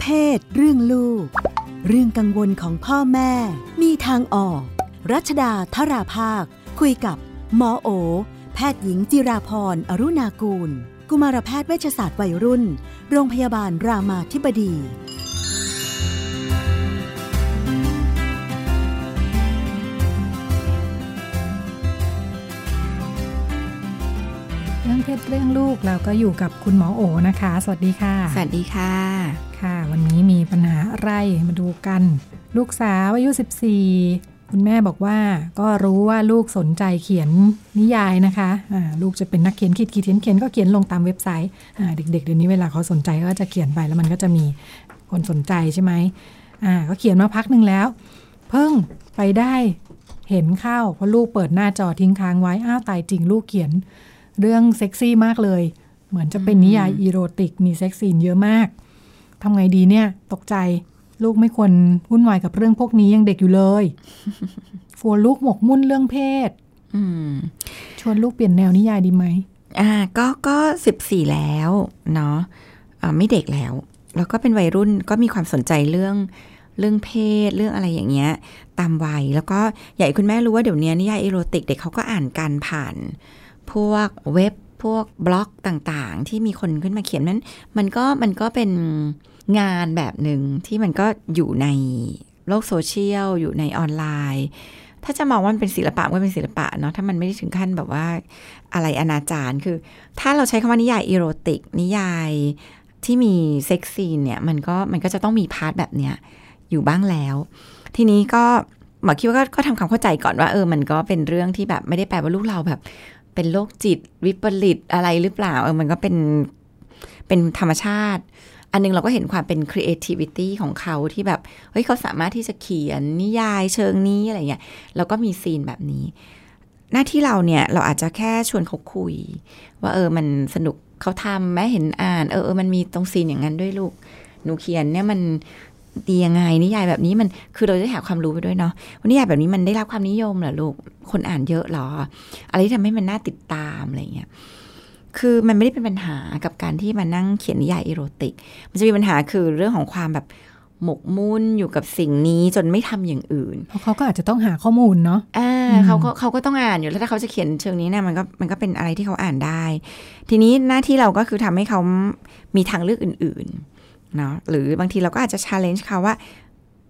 เพศ เรื่องลูก เรื่องกังวลของพ่อแม่ มีทางออก รัชดาธราภาค คุยกับหมอโอ แพทย์หญิงจิราพรอรุณากูล กุมารแพทย์เวชศาสตร์วัยรุ่น โรงพยาบาลรามาธิบดี รื่องเพศเรื่องลูกเราก็อยู่กับคุณหมอโอนะคะ สวัสดีค่ะ สวัสดีค่ะ ค่ะ วันนี้มีปัญหาอะไรมาดูกัน ลูกสาวอายุ 14 คุณแม่บอกว่าก็รู้ว่าลูกสนใจเขียนนิยายนะคะะลูกจะเป็นนักเขียนขีดขีดเขียนเขียนก็เขียนลงตามเว็บไซต์เด็กๆเดี๋ยวนี้เวลาเขาสนใจก็จะเขียนไปแล้วมันก็จะมีคนสนใจใช่ไหมอ่าก็เขียนมาพักหนึ่งแล้ว เพิ่งไปได้เห็นเข้าเพราะลูกเปิดหน้าจอทิ้งค้างไว้อ้าวตายจริงลูกเขียน เรื่องเซ็กซี่มากเลย เหมือนจะเป็นนิยาย erotic มี sex scene เยอะมากทำไงดีเนี่ย ตกใจลูกไม่ควรวุ่นวายกับเรื่องพวกนี้ยังเด็กอยู่เลยกลัวลูกหมกมุ่นเรื่องเพศอืมชวนลูกเปลี่ยนแนวนิยายดีไหมอ่า ก็ก็สิบสี่แล้วเนาะอ่าไม่เด็กแล้ว แล้วก็เป็นวัยรุ่นก็มีความสนใจเรื่องเรื่องเพศเรื่องอะไรอย่างเงี้ย ตามวัยแล้วก็อยากให้คุณแม่รู้ว่าเดี๋ยวนี้นิยาย erotic เด็กเขาก็อ่านกันผ่าน พวกเว็บพวกบล็อกต่างๆ ที่มีคนขึ้นมาเขียนนั้น มันก็มันก็เป็นงานแบบหนึ่งที่มันก็อยู่ในโลกโซเชียล อยู่ในออนไลน์ ถ้าจะมองว่ามันเป็นศิลปะก็เป็นศิลปะเนาะถ้ามันไม่ได้ถึงขั้นแบบว่าอะไรอนาจารคือ ถ้าเราใช้คำว่านิยาย erotic นิยายที่มี sex scene เนี่ยมันก็มันก็จะต้องมี part แบบเนี้ยอยู่บ้างแล้ว ทีนี้ก็หมอคิดว่าก็ทำความเข้าใจก่อนว่าเออมันก็เป็นเรื่องที่แบบไม่ได้แปลว่าลูกเราแบบ เป็นโรคจิตวิปริตอะไรหรือเปล่าเออมันก็เป็นเป็นธรรมชาติ อันนึงเราก็เห็นความเป็น creativity ของเขาที่แบบ เฮ้ยเขาสามารถที่จะเขียนนิยายเชิงนี้อะไรเงี้ยแล้วก็มีซีนแบบนี้ หน้าที่เราเนี่ย เราอาจจะแค่ชวนเขาคุย ว่าเออมันสนุกเขาทำแม้เห็นอ่าน เออเออมันมีตรงซีนอย่างนั้นด้วยลูกหนูเขียนเนี่ยมัน ดียังไงนิยายแบบนี้มันคือเราได้หาความรู้ไปด้วยเนาะว่านิยายแบบนี้มันได้รับความนิยมเหรอลูกคนอ่านเยอะหรอ อะไรที่ทำให้มันน่าติดตามอะไรเงี้ยคือมันไม่ได้เป็นปัญหากับการที่มานั่งเขียนนิยายอีโรติก มันจะมีปัญหาคือเรื่องของความแบบหมกมุ่นอยู่กับสิ่งนี้จนไม่ทำอย่างอื่น เพราะเขาก็อาจจะต้องหาข้อมูลเนาะอ่าเขาก็เขาก็ต้องอ่านอยู่แล้วถ้าเขาจะเขียนเชิงนี้เนี่ยมันก็มันก็เป็นอะไรที่เขาอ่านได้ ทีนี้หน้าที่เราก็คือทำให้เขามีทางเลือกอื่น ๆ เนาะหรือบางทีเราก็อาจจะ challenge เขาว่า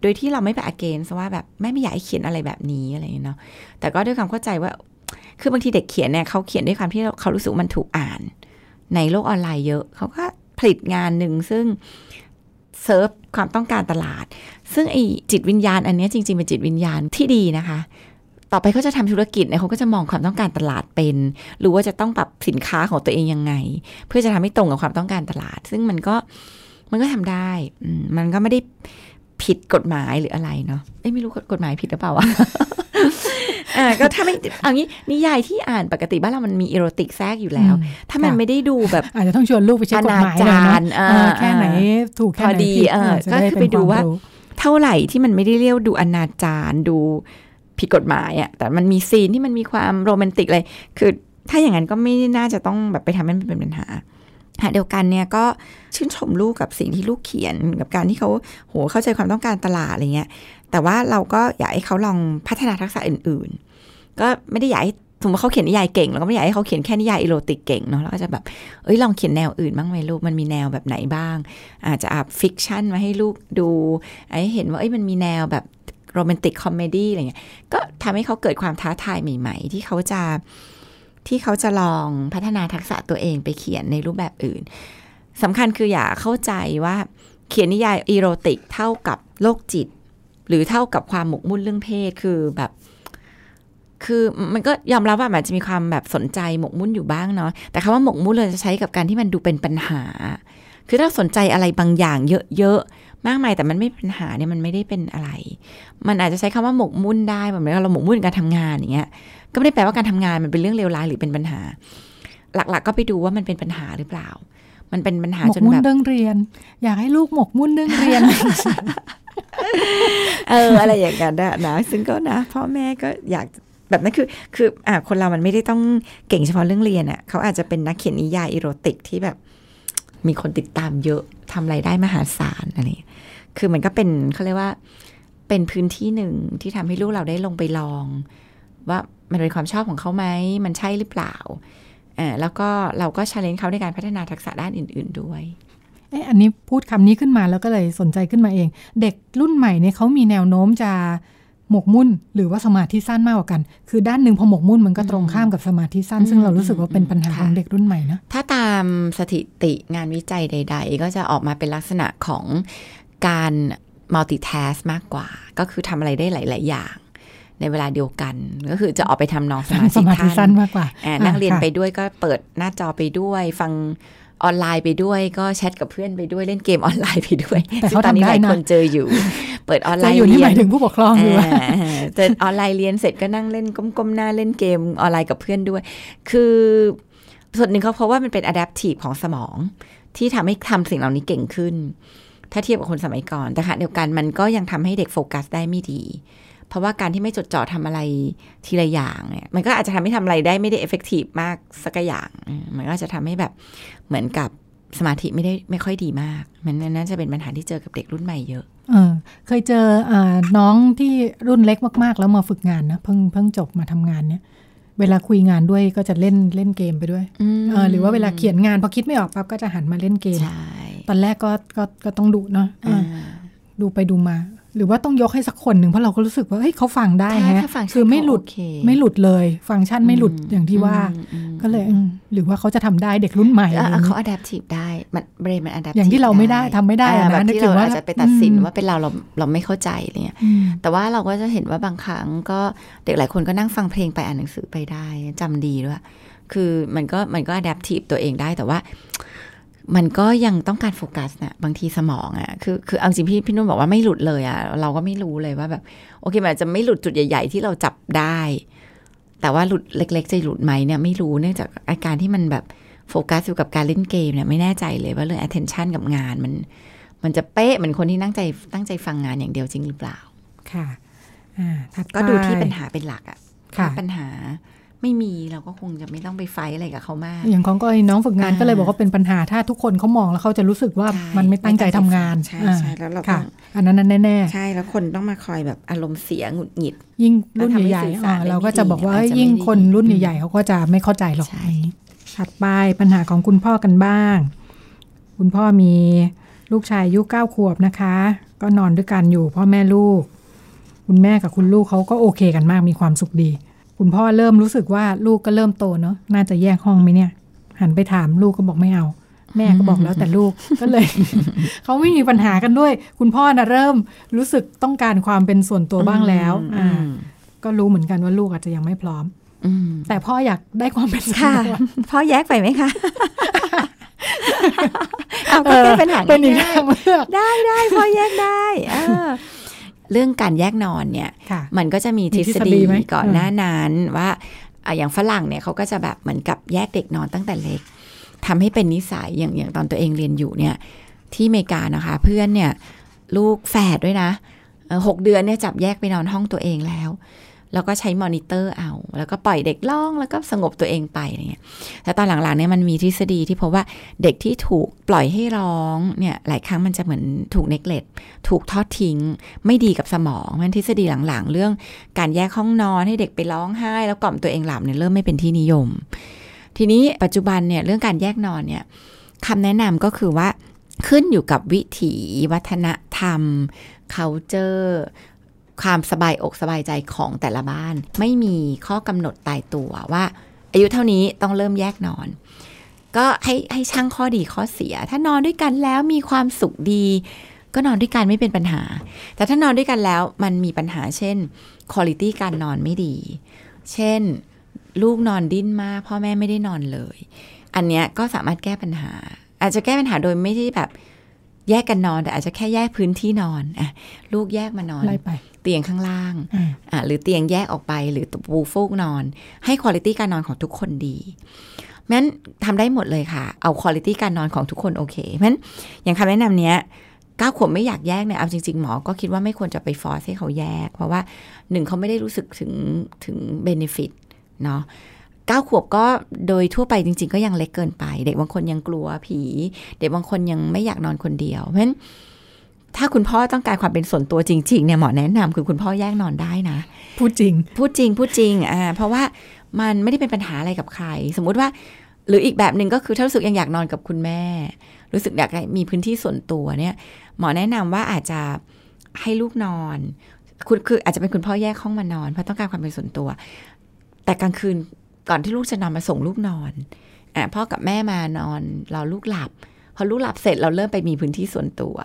โดยที่เราไม่ไป against ว่าแบบแม่ไม่อยากให้เขียนอะไรแบบนี้อะไรเนาะแต่ก็ด้วยความเข้าใจว่า คือบางทีเด็กเขียนเนี่ยเขาเขียนด้วยความที่เขารู้สึกมันถูกอ่าน ในโลกออนไลน์เยอะเขาก็ผลิตงานหนึ่งซึ่งเซิร์ฟความต้องการตลาด ซึ่งไอจิตวิญญาณอันนี้จริงๆเป็นจิตวิญญาณที่ดีนะคะ ต่อไปเขาจะทำธุรกิจเนี่ยเขาก็จะมองความต้องการตลาดเป็น หรือว่าจะต้องปรับสินค้าของตัวเองยังไง เพื่อจะทำให้ตรงกับความต้องการตลาด ซึ่งมันก็ มันก็ทำได้มันก็ไม่ได้ผิดกฎหมายหรืออะไรเนาะไม่รู้กฎหมายผิดหรือเปล่าวะอ่าก็ถ้าไม่เอางี้นิยายที่อ่านปกติบ้านเรามันมีอีโรติกแทรกอยู่แล้ว ถ้ามันไม่ได้ดูแบบอาจจะต้องชวนลูกไปเช็คกฎหมายหน่อยนะแค่ไหนถูกแค่ไหนผิดก็คือไปดูว่า เท่าไหร่ที่มันไม่ได้เรียกดูอนาจารดูผิดกฎหมายอะแต่มันมีซีนที่มันมีความโรแมนติกเลยคือถ้าอย่างนั้นก็ไม่น่าจะต้องแบบไปทำให้มันเป็นปัญหา หาเดียวกันเนี่ยก็ชื่นชมลูกกับสิ่งที่ลูกเขียนกับการที่เขาโหเข้าใจความต้องการตลาดอะไรเงี้ย แต่ว่าเราก็อยากให้เขาลองพัฒนาทักษะอื่น ๆ ก็ไม่ได้อยากให้สมมติเขาเขียนนิยายเก่งเราก็ไม่อยากให้เขาเขียนแค่นิยายอีโรติกเก่งเนาะเราก็จะแบบเอ้ยลองเขียนแนวอื่นบ้างไหมลูกมันมีแนวแบบไหนบ้าง อาจจะอับ fiction มาให้ลูกดูให้เห็นว่าเอ้ยมันมีแนวแบบ romantic comedy อะไรเงี้ยก็ทำให้เขาเกิดความท้าทายใหม่ ๆ ที่เขาจะ ที่เขาจะลองพัฒนาทักษะตัวเองไปเขียนในรูปแบบอื่นสำคัญคืออย่าเข้าใจว่าเขียนนิยาย erotic เท่ากับโรคจิต หรือเท่ากับความหมกมุ่นเรื่องเพศคือแบบ คือมันก็ยอมรับว่ามันจะมีความแบบสนใจหมกมุ่นอยู่บ้างเนาะแต่คำว่าหมกมุ่นเราจะใช้กับการที่มันดูเป็นปัญหา คือถ้าสนใจอะไรบางอย่างเยอะๆมากมายแต่มันไม่เป็นปัญหาเนี่ยมันไม่ได้เป็นอะไร มันอาจจะใช้คำว่าหมกมุ่นได้เหมือนเราหมกมุ่นการทำงานอย่างเงี้ย ก็ไม่ได้แปลว่าการทำงานมันเป็นเรื่องเลวร้ายหรือเป็นปัญหา หลักๆ ก็ไปดูว่ามันเป็นปัญหาหรือเปล่า มันเป็นปัญหาจนแบบหมกมุ่นเรื่องเรียน อยากให้ลูกหมกมุ่นเรื่องเรียนเอออะไรอย่างนั้นนะซึ่งก็นะพ่อแม่ก็อยากแบบนั้นคือคืออ่าคนเรามันไม่ได้ต้องเก่งเฉพาะเรื่องเรียนอะ่ะเขาอาจจะเป็นนักเขียนนิยายอีโรติกที่แบบ มีคนติดตามเยอะทำไรายได้มหาศาลอะไรคือมันก็เป็นเขาเรียกว่า เป็นพื้นที่หนึ่งที่ทำให้ลูกเราได้ลงไปลอง ว่ามันเป็นความชอบของเขาไหม มันใช่หรือเปล่าอ่าแล้วก็เราก็ชาเลนจ์เขาในการพัฒนาทักษะด้านอื่น ๆด้วยเอ๊ะอันนี้พูดคำนี้ขึ้นมาแล้วก็เลยสนใจขึ้นมาเอง เด็กรุ่นใหม่เนี่ยเขามีแนวโน้มจะหมกมุ่นหรือว่าสมาธิสั้นมากกว่ากัน คือด้านหนึ่งพอหมกมุ่นมันก็ตรงข้ามกับสมาธิสั้น ซึ่งเรารู้สึกว่าเป็นปัญหาของเด็กรุ่นใหม่นะ ถ้าตามสถิติงานวิจัยใด ๆ ก็จะออกมาเป็นลักษณะของการ multitask มากกว่า ก็คือทำอะไรได้หลาย ๆ อย่าง ในเวลาเดียวกัน ก็คือจะออกไปทำนองสมาสมาธิธิสั้นมากกว่าอ่านั่งเรียนค่ะไปด้วยก็เปิดหน้าจอไปด้วยฟังออนไลน์ไปด้วยก็แชทกับเพื่อนไปด้วยเล่นเกมออนไลน์ไปด้วยแต่ซึ่เขางตอนนี้ทำหได้ลายนะคนเจออยู่ เปิดออนไลจะน์อยู่นี่หเรียมายนถึงผู้ปกครองหรือว่าอ่าจะออนไลน์เรียนเสร็จก็นั่งเล่นก้มๆหน้าเล่นเกมออนไลน์กับเพื่อนด้วย คือส่วนหนึ่งเขาเพราะว่ามันเป็น adaptive ของสมอง ที่ทำให้ทำสิ่งเหล่านี้เก่งขึ้น ถ้าเทียบกับคนสมัยก่อน แต่ขณะเดียวกันมันก็ยังทำให้เด็กโฟกัสได้ไม่ดี เพราะว่าการที่ไม่จดจ่อทำอะไรทีละอย่างเนี่ยมันก็อาจจะทำให้ทำอะไรได้ไม่ได้ effective มากสักอย่างอืมมันก็จะทำให้แบบเหมือนกับสมาธิไม่ได้ไม่ค่อยดีมาก มันน่าจะเป็นปัญหาที่เจอกับเด็กรุ่นใหม่เยอะเออเคยเจออาน้องที่รุ่นเล็กมากๆ แล้วมาฝึกงานนะเพิ่งเพิ่งจบมาทำงานเนี่ย เวลาคุยงานด้วยก็จะเล่นเล่นเกมไปด้วยเออหรือว่าเวลาเขียนงานพอคิดไม่ออกปั๊บก็จะหันมาเล่นเกมใช่ตอนแรกก็ก็ก็ต้องดุเนาะเอออ่าดูไปดูมา หรือว่าต้องยกให้สักคนหนึ่งเพราะเราก็รู้สึกว่าเฮ้ยเขาฟังได้ถ้าฮะถ้าฟังก์ชันคือไม่หลุดเขาโอเคไม่หลุดเลย ฟังก์ชันไม่หลุดอย่างที่ว่าอืมอืมก็เลยอืมหรือว่าเขาจะทำได้เด็กรุ่นใหม่เออะไรออย่างเขานี้ adaptive ได้มันเบรนมัน adaptive อย่างที่เราไม่ได้ทำไม่ได้อะนะแบบนึกที่ถึเรางว่าอาจจะไปตัดสินอืมว่าเป็นเราเราเราไม่เข้าใจอะไรเนี่ยอืมแต่ว่าเราก็จะเห็นว่าบางครั้งก็เด็กหลายคนก็นั่งฟังเพลงไปอ่านหนังสือไปได้จำดีด้วยคือมันก็มันก็ adaptive ตัวเองได้แต่ว่า มันก็ยังต้องการโฟกัสนะบางทีสมองอะ่ะคือคือเอาจริงพี่พี่นุ่นบอกว่าไม่หลุดเลยอะ่ะเราก็ไม่รู้เลยว่าแบบ โอเคมันอาจจะไม่หลุดจุดใหญ่ ๆ ที่เราจับได้ แต่ว่าหลุดเล็ก ๆ จะหลุดไหมเนี่ยไม่รู้เนื่องจากอาการที่มันแบบโฟกัสอยู่กับการเล่นเกมเนี่ยไม่แน่ใจเลยว่าเรื่อง attention กับงานมัน มันจะเป๊ะเหมือนคนที่นั่งใจตั้งใจฟังงานอย่างเดียวจริงหรือเปล่า ค่ะอ่าถัดก็ดูที่ไปปัญหาเป็นหลักอะค่ะถ้าปัญหา ไม่มีเราก็คงจะไม่ต้องไปไฟท์อะไรกับเขามาก อย่างของกรณีน้องฝึกงานอ่าก็เลยบอกว่าเป็นปัญหาถ้าทุกคนเขามองแล้วเขาจะรู้สึกว่าใช่มันไม่ตั้งใจทำงานใช่อ่าใช่แล้วเราก็ค่ะ อันนั้นนั่นแน่ใช่แล้วคนต้องมาคอยแบบอารมณ์เสียหงุดหงิดๆยิ่งรุ่นแล้วทำให้ใหญ่สื่อๆสารอ่าได้เราก็จะบอกว่าไม่ดีเอ้ยอาจจะยิ่งไม่ดีคนรุ่นอืมใหญ่ๆเขาก็จะไม่เข้าใจหรอกใช่อย่างนี้ถัดไปปัญหาของคุณพ่อกันบ้าง คุณพ่อมีลูกชายอายุเก้าขวบนะคะ ก็นอนด้วยกันอยู่พ่อแม่ลูก คุณแม่กับคุณลูกเขาก็โอเคกันมากมีความสุขดี คุณพ่อเริ่มรู้สึกว่าลูกก็เริ่มโตเนาะน่าจะแยกห้องไหมเนี่ย หันไปถามลูกก็บอกไม่เอา แม่ก็บอกแล้วแต่ลูกก็เลย เขาไม่มีปัญหากันด้วย คุณพ่อนะเริ่มรู้สึกต้องการความเป็นส่วนตัวบ้างแล้วอือ่ามก็รู้เหมือนกันว่าลูกอาจจะยังไม่พร้อมอืมแต่พ่ออยากได้ความเป็นส่วนค่ะตัวพ่อแยกไปไหมคะเอาก็แก้ปัญหาเป็นอีกง่ายทางเลือกๆได้ได้พ่อแยกได้ เออเรื่องการแยกนอนเนี่ยค่ะมันก็จะมีทฤมีทฤษษฎีฎีไหมก่อนอืมหน้านั้นว่าอะอย่างฝรั่งเนี่ยเขาก็จะแบบเหมือนกับแยกเด็กนอนตั้งแต่เล็กทำให้เป็นนิสัยอย่างอย่างตอนตัวเองเรียนอยู่เนี่ย ที่อเมริกานะคะ เพื่อนเนี่ย ลูกแฝดด้วยนะเอ่อหกเดือนเนี่ยจับแยกไปนอนห้องตัวเองแล้ว แล้วก็ใช้มอนิเตอร์เอา แล้วก็ปล่อยเด็กร้องแล้วก็สงบตัวเองไปอะไรเงี้ยแต่ตอนหลังๆเนี่ยมันมีทฤษฎีที่พบว่าเด็กที่ถูกปล่อยให้ร้องเนี่ยหลายครั้งมันจะเหมือนถูกเนกเลตถูกทอดทิ้ง ไม่ดีกับสมองมันทฤษฎีหลังๆ เรื่องการแยกห้องนอนให้เด็กไปร้องไห้ แล้วกล่อมตัวเองหลับเนี่ยเริ่มไม่เป็นที่นิยม ทีนี้ปัจจุบันเนี่ยเรื่องการแยกนอนเนี่ยคำแนะนำก็คือว่าขึ้นอยู่กับวิถีวัฒนธรรม culture ความสบายอกสบายใจของแต่ละบ้าน ไม่มีข้อกำหนดตายตัวว่า อายุเท่านี้ต้องเริ่มแยกนอน ก็ให้ให้ช่างข้อดีข้อเสีย ถ้านอนด้วยกันแล้วมีความสุขดี ก็นอนด้วยกันไม่เป็นปัญหา แต่ถ้านอนด้วยกันแล้วมันมีปัญหา เช่นคุณภาพการนอนไม่ดี เช่น ลูกนอนดิ้นมากพ่อแม่ไม่ได้นอนเลย อันเนี้ยก็สามารถแก้ปัญหา อาจจะแก้ปัญหาโดยไม่ได้แบบแยกกันนอนแต่อาจจะแค่แยกพื้นที่นอนอะลูกแยกมานอนไล่ไป เตียงข้างล่างอ่าอะหรือเตียงแยกออกไปหรือปูฟูกนอน ให้คุณภาพการนอนของทุกคนดีงั้นทำได้หมดเลยค่ะ เอาคุณภาพการนอนของทุกคนโอเคงั้นอย่างคำแนะนำเนี้ยเก้าขวบไม่อยากแยกเนี่ยเอาจริง ๆ หมอก็คิดว่าไม่ควรจะไปฟอร์สให้เขาแยก เพราะว่าหนึ่งเขาไม่ได้รู้สึกถึงถึงเบนฟิตเนาะเก้าขวบก็โดยทั่วไปจริง ๆ ก็ยังเล็กเกินไป เด็กบางคนยังกลัวผี เด็กบางคนยังไม่อยากนอนคนเดียว เพราะฉะนั้น ถ้าคุณพ่อต้องการความเป็นส่วนตัวจริงๆเนี่ยหมอแนะนำคือคุณพ่อแยกนอนได้นะ พูดจริง พูดจริงพูดจริงอ่าเพราะว่ามันไม่ได้เป็นปัญหาอะไรกับใคร สมมุติว่า หรืออีกแบบหนึ่งก็คือถ้ารู้สึกยังอยากนอนกับคุณแม่ รู้สึกอยากมีพื้นที่ส่วนตัวเนี่ยหมอแนะนำว่าอาจจะให้ลูกนอนคุณคืออาจจะเป็นคุณพ่อแยกห้องมานอนเพราะต้องการความเป็นส่วนตัว แต่กลางคืนก่อนที่ลูกจะนอนมาส่งลูกนอนอ่าพ่อกับแม่มานอนรอลูกหลับพอลูกหลับเสร็จเราเริ่มไปมีพื้นที่ส่วนตัว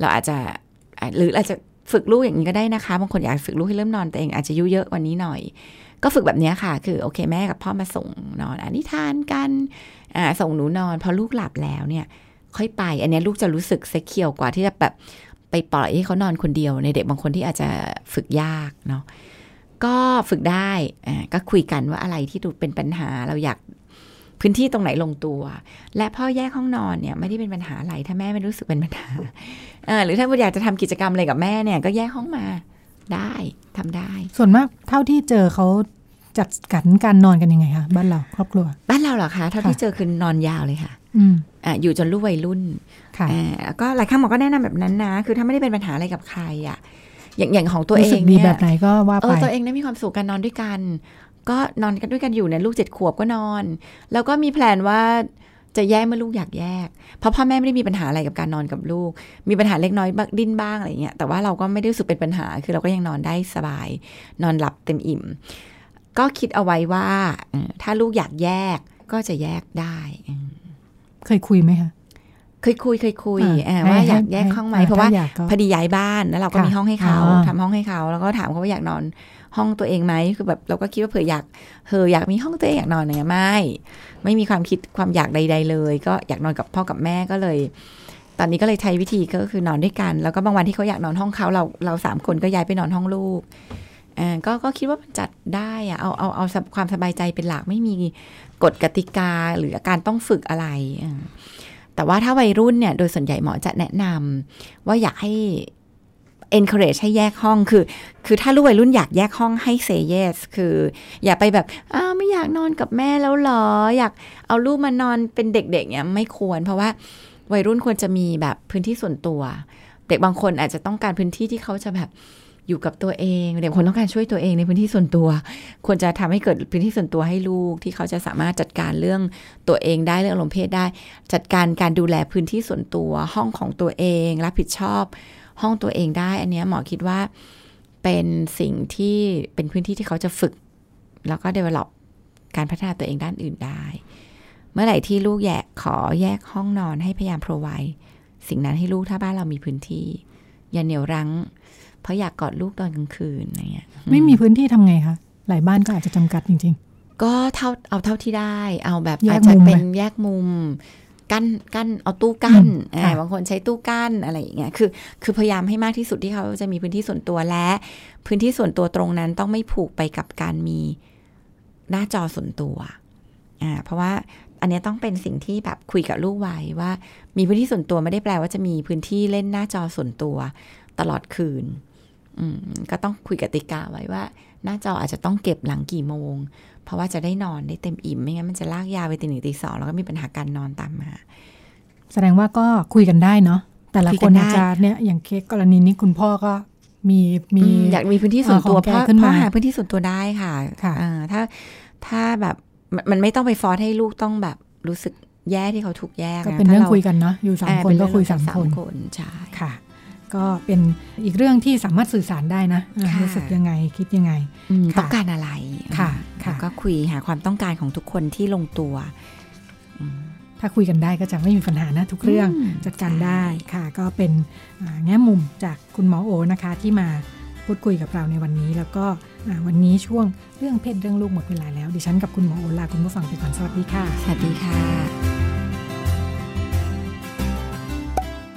เราอาจจะหรืออาจจะฝึกลูกอย่างนี้ก็ได้นะคะ บางคนอยากฝึกลูกให้เริ่มนอนแต่เองอาจจะยุเยอะวันนี้หน่อย ก็ฝึกแบบนี้ค่ะ คือโอเคแม่กับพ่อมาส่งนอนอันนี้ทานกันอ่าส่งหนูนอน พอลูกหลับแล้วเนี่ย ค่อยไป อันนี้ลูกจะรู้สึกเซ็กเคียวกว่าที่จะแบบไปปล่อยให้เขานอนคนเดียว ในเด็กบางคนที่อาจจะฝึกยากเนาะก็ฝึกได้อ่าก็คุยกันว่าอะไรที่ดูเป็นปัญหาเราอยาก พื้นที่ตรงไหนลงตัว และพ่อแยกห้องนอนเนี่ยไม่ได้เป็นปัญหาอะไรถ้าแม่ไม่รู้สึกเป็นปัญหาเออหรือถ้าอยากจะทำกิจกรรมอะไรกับแม่เนี่ยก็แยกห้องมาได้ทำได้ ส่วนมากเท่าที่เจอเขาจัดการการนอนกันยังไงคะบ้านเราครอบครัว บ้านเราเหรอคะเท่าที่ค่ะเจอคือนอนยาวเลยค่ะอืมอ่าอยู่จนลูกวัยรุ่นค่ะอ่าแล้วก็หลายครั้งหมอก็แนะนำแบบนั้นนะ คือถ้าไม่ได้เป็นปัญหาอะไรกับใครอะอย่างอย่างของตัวเอรู้สึงกดีเนี่ยแบบไหนก็ว่าเอไปอตัวเองเนี่ยมีความสุขการนอนด้วยกัน ก็นอนกันด้วยกันอยู่เนี่ยลูกเจ็ดขวบก็นอน แล้วก็มีแพลนว่าจะแยกเมื่อลูกอยากแยก เพราะพ่อแม่ไม่ได้มีปัญหาอะไรกับการนอนกับลูก มีปัญหาเล็กน้อยบ้างดิ้นบ้างอะไรเงี้ย แต่ว่าเราก็ไม่ได้รู้สึกเป็นปัญหา คือเราก็ยังนอนได้สบาย นอนหลับเต็มอิ่ม ก็คิดเอาไว้ว่าเออถ้าลูกอยากแยกก็จะแยกได้อืมเคยคุยไหมคะ เคยคุยเคยคุยอ่าอ่าว่าให้อยากให้แยกห้องไหมให้เพราะว่าถ้าอยากก็พอดีย้ายบ้านแล้วเราก็ค่ะมีห้องให้เขาอ่าทำห้องให้เขา แล้วก็ถามเขาว่าอยากนอน ห้องตัวเองไหมคือแบบเราก็คิดว่าเผื่ออยากเธออยากมีห้องตัวเองอยากนอนอะไรเงี้ยไม่ ไม่มีความคิดความอยากใด ๆ เลย ก็อยากนอนกับพ่อกับแม่ก็เลย ตอนนี้ก็เลยใช้วิธีก็คือนอนด้วยกัน แล้วก็บางวันที่เขาอยากนอนห้องเขาเราเราสามคนก็ย้ายไปนอนห้องลูกอ่าก็ก็คิดว่ามันจัดได้อะเอาเอาเอาความสบายใจเป็นหลักไม่มีกฎกติกาหรือการต้องฝึกอะไรแต่ว่าถ้าวัยรุ่นเนี่ยโดยส่วนใหญ่หมอจะแนะนำว่าอยากให้ encourage ให้แยกห้องคือ คือถ้าลูกวัยรุ่นอยากแยกห้องให้ say yes คือ อย่าไปแบบอ้าวไม่อยากนอนกับแม่แล้วหรอ อยากเอาลูกมานอนเป็นเด็กๆเนี่ยไม่ควร เพราะว่าวัยรุ่นควรจะมีแบบพื้นที่ส่วนตัว เด็กบางคนอาจจะต้องการพื้นที่ที่เขาจะแบบอยู่กับตัวเอง เด็กคนต้องการช่วยตัวเองในพื้นที่ส่วนตัว ควรจะทำให้เกิดพื้นที่ส่วนตัวให้ลูกที่เขาจะสามารถจัดการเรื่องตัวเองได้เรื่องอารมณ์เพศได้ จัดการการดูแลพื้นที่ส่วนตัวห้องของตัวเอง รับผิดชอบ ห้องตัวเองได้ อันเนี้ยหมอคิดว่าเป็นสิ่งที่เป็นพื้นที่ที่เขาจะฝึก แล้วก็ develop การพัฒนาตัวเองด้านอื่นได้ เมื่อไหร่ที่ลูกแยกขอแยกห้องนอนให้พยายาม provide สิ่งนั้นให้ลูกถ้าบ้านเรามีพื้นที่ อย่าเหนียวรั้ง เพราะอยากกอดลูกตอนกลางคืนอะไรเงี้ยไม่มีพื้นที่ทำไงคะหลายบ้านก็อาจจะจำกัดจริงก็เท่าเอาเท่าที่ได้ เอาแบบแยกอาจจะมุมไหมเป็นแยกมุม กั้นกั้นเอาตู้กั้นอืมอ่าค่ะบางคนใช้ตู้กั้นอะไรอย่างเงี้ยคือ คือพยายามให้มากที่สุดที่เขาจะมีพื้นที่ส่วนตัวและ พื้นที่ส่วนตัวตรงนั้นต้องไม่ผูกไปกับการมีหน้าจอส่วนตัวอ่าเพราะว่าอันเนี้ยต้องเป็นสิ่งที่แบบคุยกับลูกไว้ว่า มีพื้นที่ส่วนตัวไม่ได้แปลว่าจะมีพื้นที่เล่นหน้าจอส่วนตัวตลอดคืน อืมก็ต้องคุยกติกาไว้ว่า หน้าจออาจจะต้องเก็บหลังกี่โมง เพราะว่าจะได้นอนได้เต็มอิ่ม ไม่งั้นมันจะลากยาวไปตีหนึ่งตีสองแล้วก็มีปัญหาการนอนตามมาๆแสดงว่าก็คุยกันได้เนาะแต่ละคุยคกันนได้อาจจะเนี่ยอย่างเคสกรณีนี้คุณพ่อก็มีมีอืมอยากมีพื้นที่ส่วนตัวเอ่อของแกเพราะขึ้นเพมาราะหาพื้นที่ส่วนตัวได้ค่ะค่ะอ่าถ้าถ้าแบบมันมันไม่ต้องไปฟอร์สให้ลูกต้องแบบรู้สึกแย่ที่เขาถูกแยกก็นะเป็นเรื่องถ้าาคุยกันเนาะอยู่สามอ่คนเป็ก็เรื่องคุยขสาองมคนคนใช่ค่ะ ก็เป็นอีกเรื่องที่สามารถสื่อสารได้นะอ่าค่ะรู้สึกยังไงคิดยังไงอืมค่ะต้องการอะไรค่ะอืมค่ะแล้วก็คุยหาความต้องการของทุกคนที่ลงตัว ถ้าคุยกันได้ก็จะไม่มีปัญหานะทุกเรื่องอืมจัดการได้ค่ะ ก็เป็นอ่าแง่มุมจากคุณหมอโอนะคะที่มาพูดคุยกับเราในวันนี้ แล้วก็อ่าวันนี้ช่วงเรื่องเพศเรื่องลูกหมดเวลาแล้ว ดิฉันกับคุณหมอโอลาคุณผู้ฟังไปก่อนสวัสดีค่ะ สวัสดีค่ะ